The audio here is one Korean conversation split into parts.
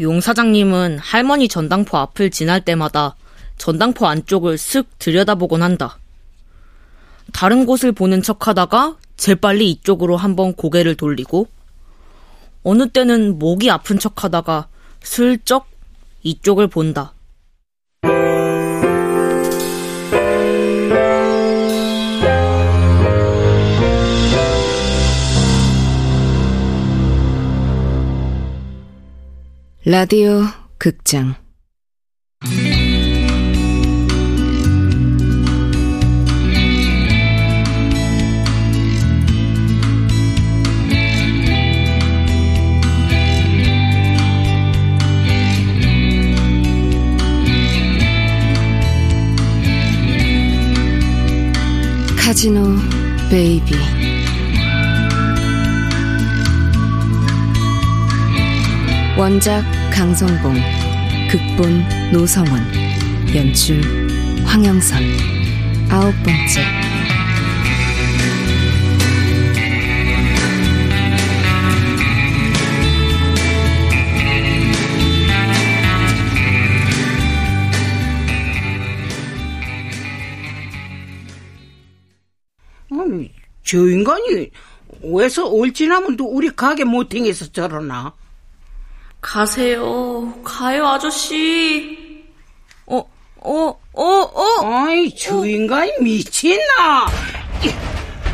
용 사장님은 할머니 전당포 앞을 지날 때마다 전당포 안쪽을 쓱 들여다보곤 한다. 다른 곳을 보는 척 하다가 재빨리 이쪽으로 한번 고개를 돌리고 어느 때는 목이 아픈 척 하다가 슬쩍 이쪽을 본다. 라디오 극장. 카지노 베이비 원작 강성봉 극본 노성원 연출 황영선 아홉 번째 저 인간이 왜서 올지나면도 우리 가게 못행해서 저러나? 가세요. 가요, 아저씨. 어, 어, 어, 어. 아이, 저 인간이 미친나?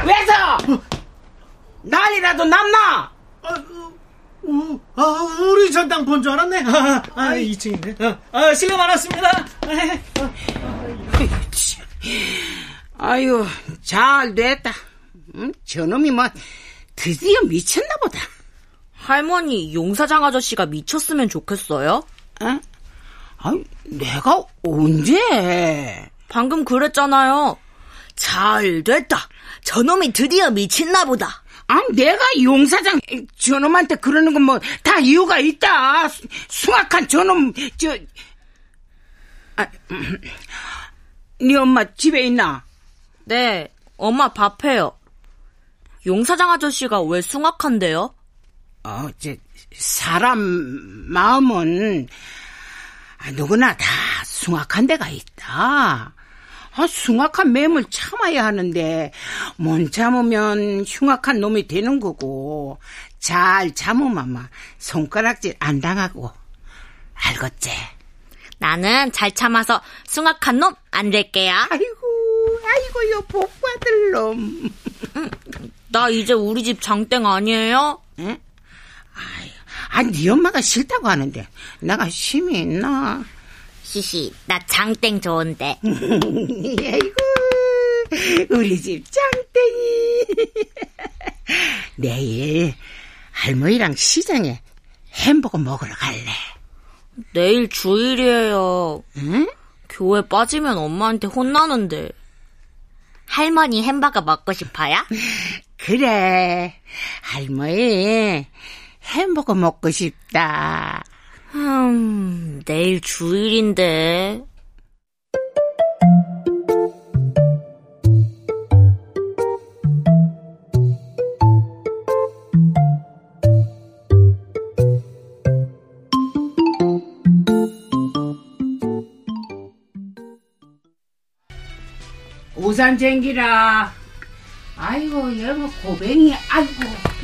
왜서? 난이라도 남나? 우, 아, 우리 전당 본 줄 알았네. 아, 아 2층인데. 아, 아, 실례 많았습니다. 아유, 잘 됐다. 응? 저놈이 뭐, 드디어 미쳤나 보다. 할머니, 용사장 아저씨가 미쳤으면 좋겠어요? 어? 아유, 내가 언제? 방금 그랬잖아요. 잘 됐다. 저놈이 드디어 미쳤나 보다. 아, 내가 용사장 저놈한테 그러는 건 뭐 다 이유가 있다. 수- 숭악한 저놈 저. 아, 음, 네 엄마 집에 있나? 네, 엄마 밥해요. 용사장 아저씨가 왜 숭악한데요? 어, 저 사람 마음은 아, 누구나 다 숭악한 데가 있다. 아, 숭악한 매물 참아야 하는데 못 참으면 흉악한 놈이 되는 거고 잘 참으면 손가락질 안 당하고 알겠지? 나는 잘 참아서 숭악한 놈 안 될게요. 아이고, 아이고, 요 복받을 놈. 나 이제 우리 집 장땡 아니에요? 응? 아이, 아, 네 엄마가 싫다고 하는데 내가 힘이 있나? 시시, 나 장땡 좋은데. 아이고, 우리 집 짱땡이. 내일 할머니랑 시장에 햄버거 먹으러 갈래. 내일 주일이에요. 응? 교회 빠지면 엄마한테 혼나는데. 할머니 햄버거 먹고 싶어요? 그래, 할머니 햄버거 먹고 싶다. 음, 내일 주일인데. 우산 챙기라. 아이고, 여보 고뱅이, 아이고.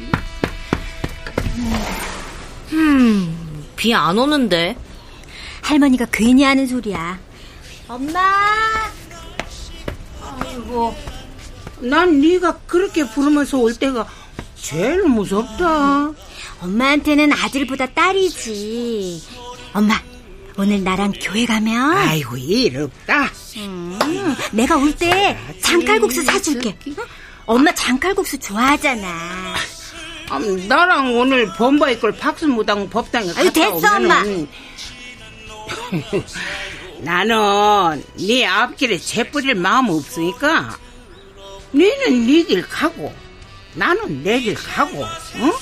비 안 오는데. 할머니가 괜히 하는 소리야. 엄마! 아이고, 난 네가 그렇게 부르면서 올 때가 제일 무섭다. 엄마한테는 아들보다 딸이지. 엄마, 오늘 나랑 교회 가면 아이고, 일 없다. 음, 내가 올 때 장칼국수 사줄게. 응? 엄마 장칼국수 좋아하잖아. 아, 나랑 오늘 범바 이 걸 박수무당 법당에 갔다 아유, 됐어, 오면은 나는 네 앞길에 재뿌릴 마음 없으니까 너는 네 길 가고 나는 내 길 가고 응?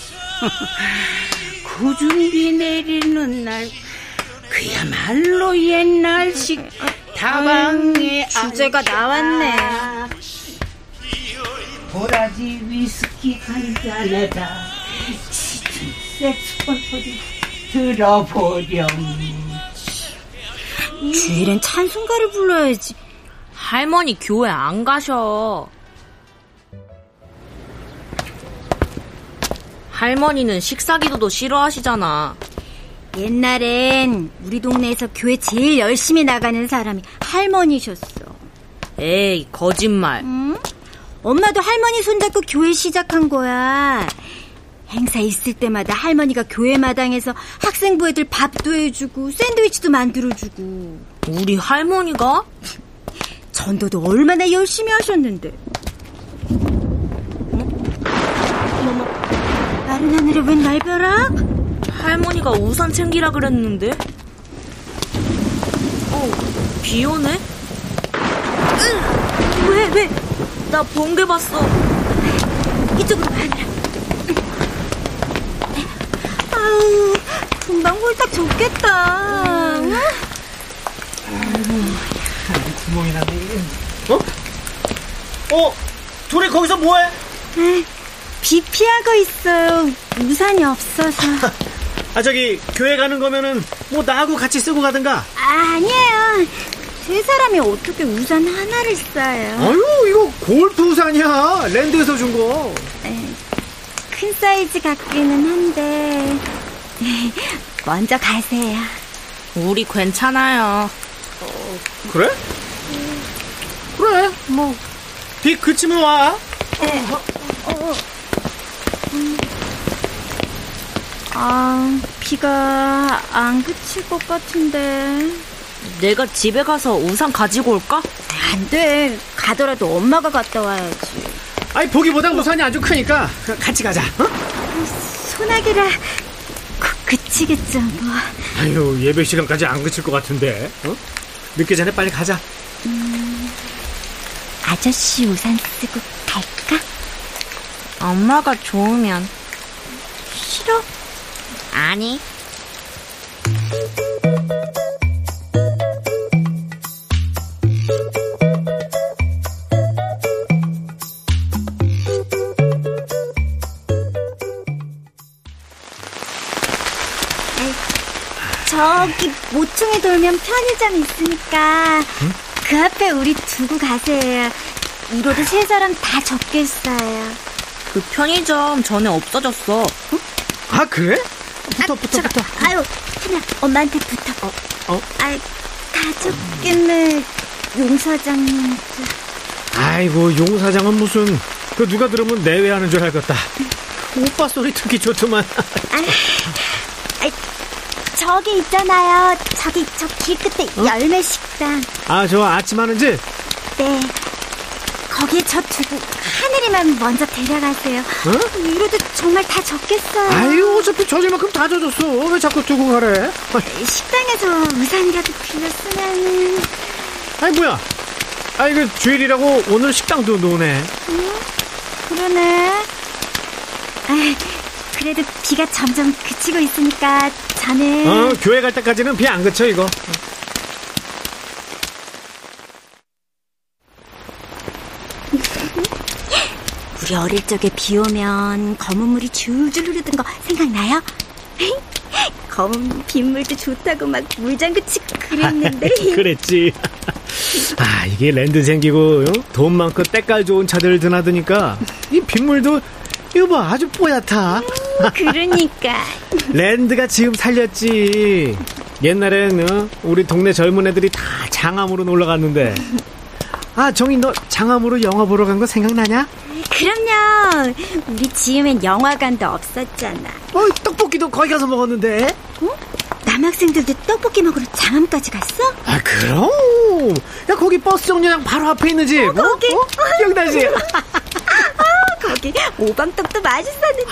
구준비 내리는 날 그야말로 옛날식 다방에 주제가 나왔네. 도라지 위스키 한 잔에다 치킨 색소폰 소리 들어보렴. 주일엔 찬송가를 불러야지. 할머니 교회 안 가셔. 할머니는 식사기도도 싫어하시잖아. 옛날엔 우리 동네에서 교회 제일 열심히 나가는 사람이 할머니셨어. 에이, 거짓말. 응? 엄마도 할머니 손잡고 교회 시작한 거야. 행사 있을 때마다 할머니가 교회 마당에서 학생부 애들 밥도 해주고 샌드위치도 만들어주고. 우리 할머니가? 전도도 얼마나 열심히 하셨는데. 어머머, 마른 하늘에 웬 날벼락? 할머니가 우산 챙기라 그랬는데? 어, 비 오네? 왜, 왜? 나 번개 봤어. 이쪽으로 가느라. 아우, 금방 홀딱 젖겠다. 응? 구멍이 나네. 어? 어? 둘이 거기서 뭐해? 비 피하고 있어요. 우산이 없어서. 아 저기 교회 가는 거면은 뭐 나하고 같이 쓰고 가든가. 아니에요. 세 사람이 어떻게 우산 하나를 써요? 아유 이거 골프 우산이야. 랜드에서 준 거. 큰 사이즈 같기는 한데. 먼저 가세요. 우리 괜찮아요. 그래? 그래 뭐. 비 그치면 와. 아, 비가 안 그칠 것 같은데. 내가 집에 가서 우산 가지고 올까? 안 돼. 가더라도 엄마가 갔다 와야지. 아니 보기보단 우산이 아주 크니까 같이 가자. 어? 소나기라 곧 그치겠죠, 뭐. 아유 예배 시간까지 안 그칠 것 같은데. 어? 늦기 전에 빨리 가자. 아저씨 우산 쓰고 갈까? 엄마가 좋으면. 싫어? 아니. 저기 모퉁이 돌면 편의점 있으니까 그 앞에 우리 두고 가세요. 이로도 세 사람 다 적겠어요. 그 편의점 전에 없어졌어. 아 그래? 붙어 붙어 붙어. 아유, 하나 엄마한테 부탁. 어, 어? 아이, 다 적겠네. 용사장님. 아이고 용사장은 무슨 그 누가 들으면 내외하는 줄 알겠다. 오빠 소리 듣기 좋더만. 아이, 저기 있잖아요. 저기 저 길 끝에 열매 식당. 아 저 아침 하는 집. 네. 거기에 저 두고 하늘이만 먼저 데려가세요. 어? 이로도 정말 다 적겠어요. 아유 어차피 젖을 만큼 다 젖었어. 왜 자꾸 두고 가래? 식당에서 우산이라도 빌려 쓰면은 아니 뭐야? 아 이거 주일이라고 오늘 식당도 노네. 그러네. 아, 그래도 비가 점점 그치고 있으니까 저는 어 교회 갈 때까지는 비 안 그쳐 이거. 우리 어릴 적에 비 오면 검은 물이 줄줄 흐르던 거 생각나요? 검은 빗물도 좋다고 막 물장구 치고 그랬는데 그랬지. 아 이게 랜드 생기고 어? 돈 많고 때깔 좋은 차들 드나드니까 이 빗물도 이거 봐 아주 뽀얗다. 그러니까 랜드가 지금 살렸지. 옛날에는 어? 우리 동네 젊은 애들이 다 장암으로 놀러 갔는데. 아 정희 너 장암으로 영화 보러 간 거 생각나냐? 그럼요 우리 지음엔 영화관도 없었잖아 어 떡볶이도 거기 가서 먹었는데. 남학생들도 떡볶이 먹으러 장암까지 갔어? 아 그럼. 야 거기 버스 정류장 바로 앞에 있는 집. 어? 거기? 어? 기억나지? 오방떡도 맛있었는데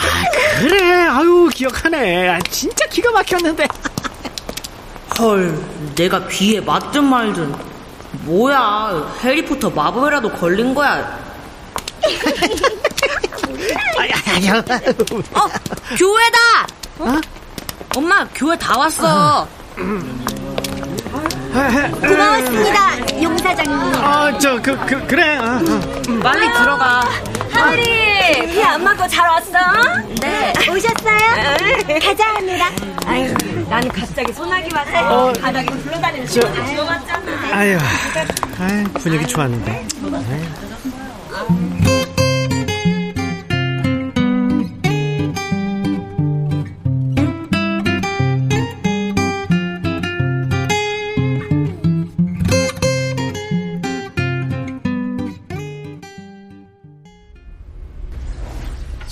그래. 아유 기억하네. 아, 진짜 기가 막혔는데. 헐, 내가 비에 맞든 말든. 뭐야, 해리포터 마법이라도 걸린 거야. 아야 아야. 어, 교회다! 어? 엄마, 교회 다 왔어. 고마웠습니다 용사장님 아 저 그 그, 그래. 아, 아. 빨리 들어가. 하늘이 비 안 맞고 잘 왔어? 네. 오셨어요? 가자 하늘아. 아유, 나는 갑자기 소나기 와서 어, 바닥에 굴러다니는 저, 안 왔잖아. 아유, 아유 분위기 좋았는데.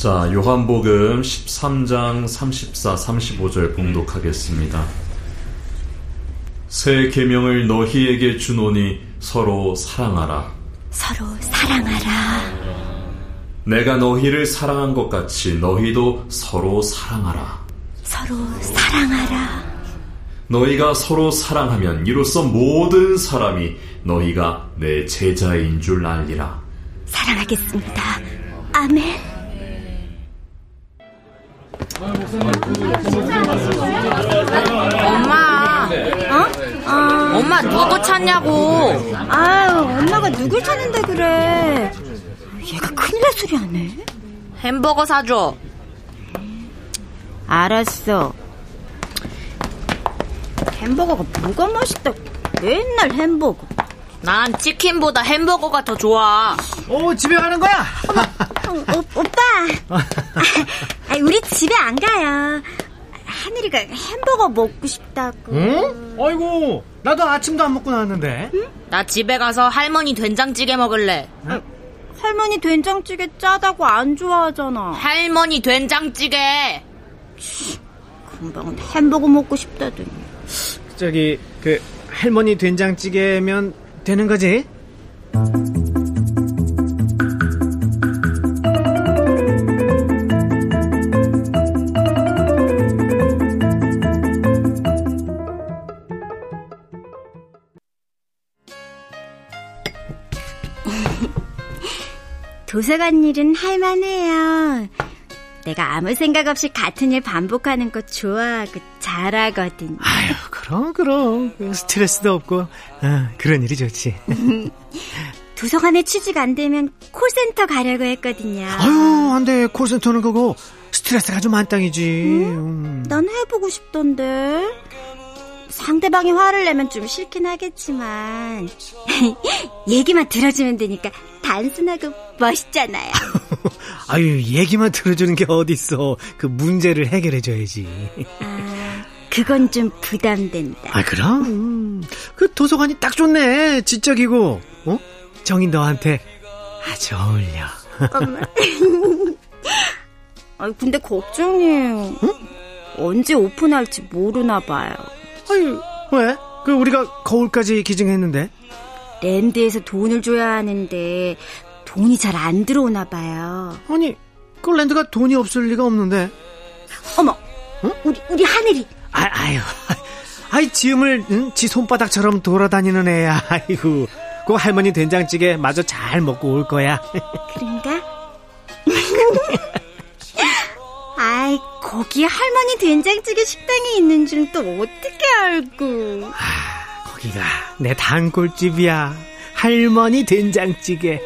자, 요한복음 13장 34, 35절 봉독하겠습니다. 새 계명을 너희에게 주노니 서로 사랑하라. 서로 사랑하라. 내가 너희를 사랑한 것 같이 너희도 서로 사랑하라. 서로 사랑하라. 너희가 서로 사랑하면 이로써 모든 사람이 너희가 내 제자인 줄 알리라. 사랑하겠습니다. 아멘. 엄마. 어? 어. 엄마 누구 찾냐고. 아유, 엄마가 누굴 찾는데 그래. 얘가 큰일 날 소리 안 해? 햄버거 사줘. 알았어. 햄버거가 뭐가 맛있다. 맨날 햄버거. 난 치킨보다 햄버거가 더 좋아. 오, 집에 가는 거야? 어, 오, 오빠. 아, 우리 집에 안 가요. 하늘이가 햄버거 먹고 싶다고. 응? 아이고, 나도 아침도 안 먹고 나왔는데. 응? 나 집에 가서 할머니 된장찌개 먹을래. 응? 할머니 된장찌개 짜다고 안 좋아하잖아. 할머니 된장찌개. 금방 햄버거 먹고 싶다더니. 저기 그 할머니 된장찌개면 되는 거지? 도서관 일은 할만해요. 내가 아무 생각 없이 같은 일 반복하는 거 좋아하고 잘하거든. 아유, 그럼, 그럼. 스트레스도 없고, 어, 그런 일이 좋지. 도서관에 취직 안 되면 콜센터 가려고 했거든요. 아유, 안 돼. 콜센터는 그거 스트레스가 좀 만땅이지. 음? 음. 난 해보고 싶던데. 상대방이 화를 내면 좀 싫긴 하겠지만 얘기만 들어주면 되니까 단순하고 멋있잖아요. 아유 얘기만 들어주는 게 어딨어. 그 문제를 해결해줘야지. 아 그건 좀 부담된다. 아 그럼 그 도서관이 딱 좋네. 지적이고 어? 정인 너한테 아주 어울려. 아 근데 걱정이에요. 응? 언제 오픈할지 모르나 봐요. 아유, 왜? 그 우리가 거울까지 기증했는데. 랜드에서 돈을 줘야 하는데 돈이 잘 안 들어오나 봐요. 아니, 그 랜드가 돈이 없을 리가 없는데. 어머, 응? 우리 우리 하늘이. 아, 아유, 아이 지음을 응? 지 손바닥처럼 돌아다니는 애야. 아이고, 그 할머니 된장찌개 마저 잘 먹고 올 거야. 그런가? 아이, 거기 할머니 된장찌개 식당이 있는 줄 또 어떻게 알고? 아, 거기가 내 단골집이야. 할머니 된장찌개.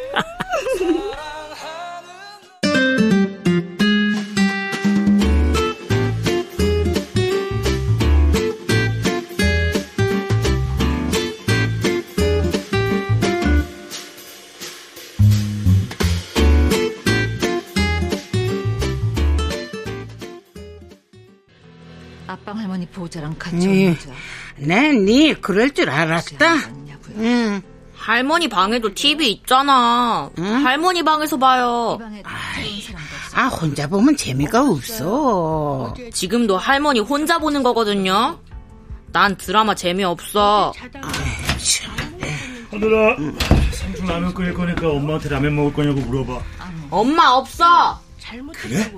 보호자랑 같이 음, 오자. 네, 네 그럴 줄 알았다. 응. 할머니 방에도 TV 있잖아. 응? 할머니 방에서 봐요. 아, 혼자 보면 재미가 없어. 지금도 할머니 혼자 보는 거거든요. 난 드라마 재미없어. 하늘아, 삼촌 라면 끓일 거니까 엄마한테 라면 먹을 거냐고 물어봐. 엄마 없어. 그래?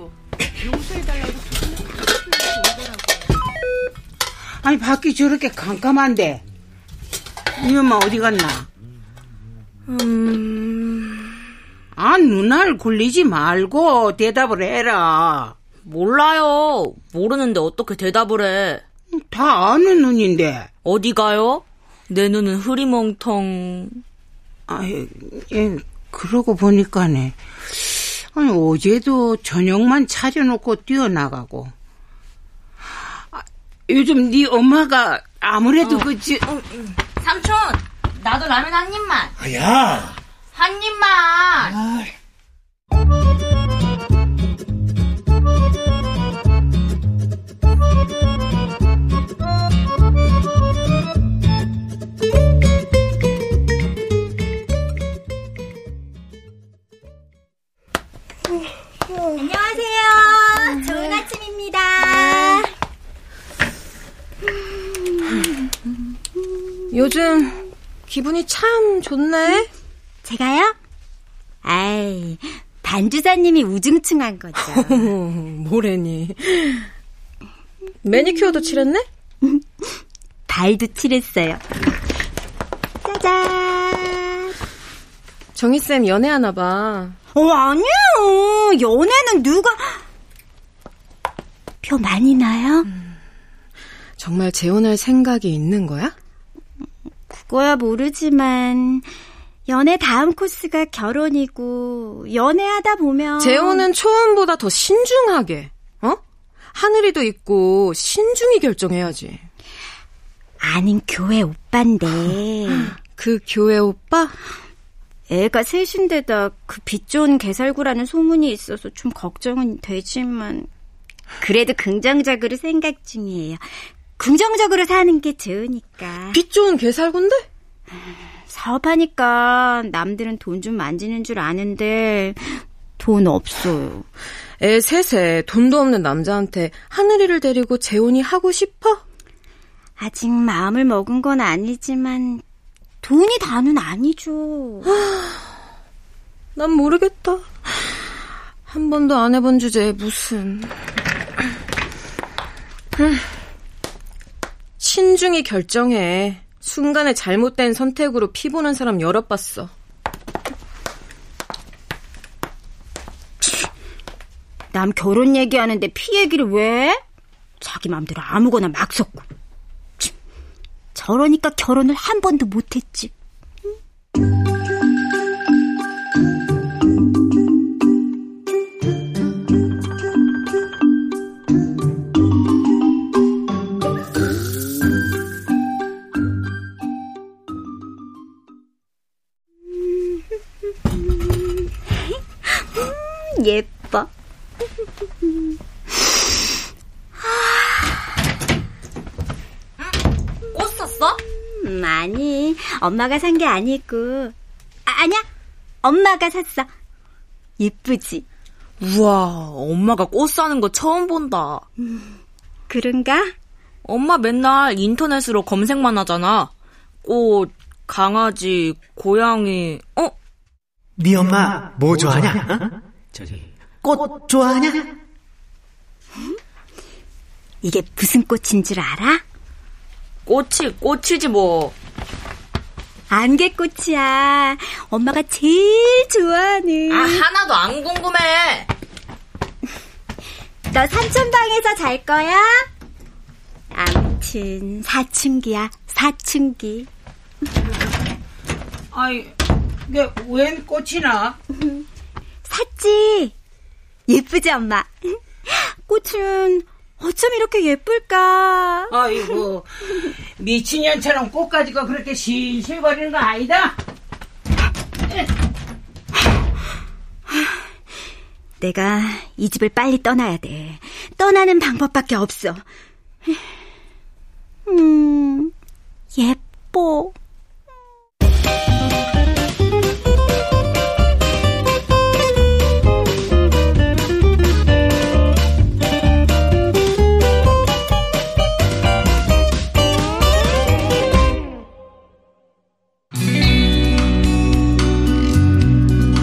용서해달라고 아니 밖이 저렇게 깜깜한데 이 엄마 어디 갔나? 음... 아 눈알 굴리지 말고 대답을 해라. 몰라요. 모르는데 어떻게 대답을 해? 다 아는 눈인데. 어디 가요? 내 눈은 흐리멍텅. 아, 예, 그러고 보니까네. 아니, 어제도 저녁만 차려놓고 뛰어나가고. 아, 요즘 네 엄마가 아무래도 어. 그지. 어, 삼촌, 나도 라면 한 입만. 야! 한 입만. 안녕 기분이 참 좋네. 제가요? 아이, 반주사님이 우중충한 거죠. 뭐래니. 매니큐어도 칠했네? 발도 칠했어요. 짜잔. 정희쌤 연애하나 봐. 어, 아니에요. 연애는 누가. 표 많이 나요? 정말 재혼할 생각이 있는 거야? 그거야 모르지만, 연애 다음 코스가 결혼이고, 연애하다 보면. 재혼은 초혼보다 더 신중하게, 어? 하늘이도 있고, 신중히 결정해야지. 아는 교회 오빠인데. 그 교회 오빠? 애가 셋인데다 그 빚 좋은 개살구라는 소문이 있어서 좀 걱정은 되지만 그래도 긍정적으로 생각 중이에요. 긍정적으로 사는 게 좋으니까. 빚 좋은 개살군데? 사업하니까 남들은 돈 좀 만지는 줄 아는데 돈 없어요. 애 셋에 돈도 없는 남자한테 하늘이를 데리고 재혼이 하고 싶어? 아직 마음을 먹은 건 아니지만 돈이 다는 아니죠. 난 모르겠다. 한 번도 안 해본 주제에 무슨. 흠. 신중히 결정해. 순간에 잘못된 선택으로 피보는 사람 여러 봤어. 남 결혼 얘기하는데 피 얘기를 왜? 자기 마음대로 아무거나 막 섞고. 참, 저러니까 결혼을 한 번도 못했지. 엄마가 산 게 아니고. 아, 아니야, 엄마가 샀어. 예쁘지? 우와, 엄마가 꽃 사는 거 처음 본다. 그런가? 엄마 맨날 인터넷으로 검색만 하잖아. 꽃, 강아지, 고양이, 어? 네 엄마 뭐 좋아하냐? 어? 저기 꽃 좋아하냐? 이게 무슨 꽃인 줄 알아? 꽃이, 꽃이지 뭐. 안개꽃이야. 엄마가 제일 좋아하는. 아, 하나도 안 궁금해. 너 삼촌방에서 잘 거야? 암튼 사춘기야, 사춘기. 아이, 이게 웬 꽃이나? 샀지? 예쁘지, 엄마? 꽃은 어쩜 이렇게 예쁠까? 아이고, 미친년처럼 꽃 가지고 그렇게 실실거리는 거 아니다? 내가 이 집을 빨리 떠나야 돼. 떠나는 방법밖에 없어. 음, 예뻐.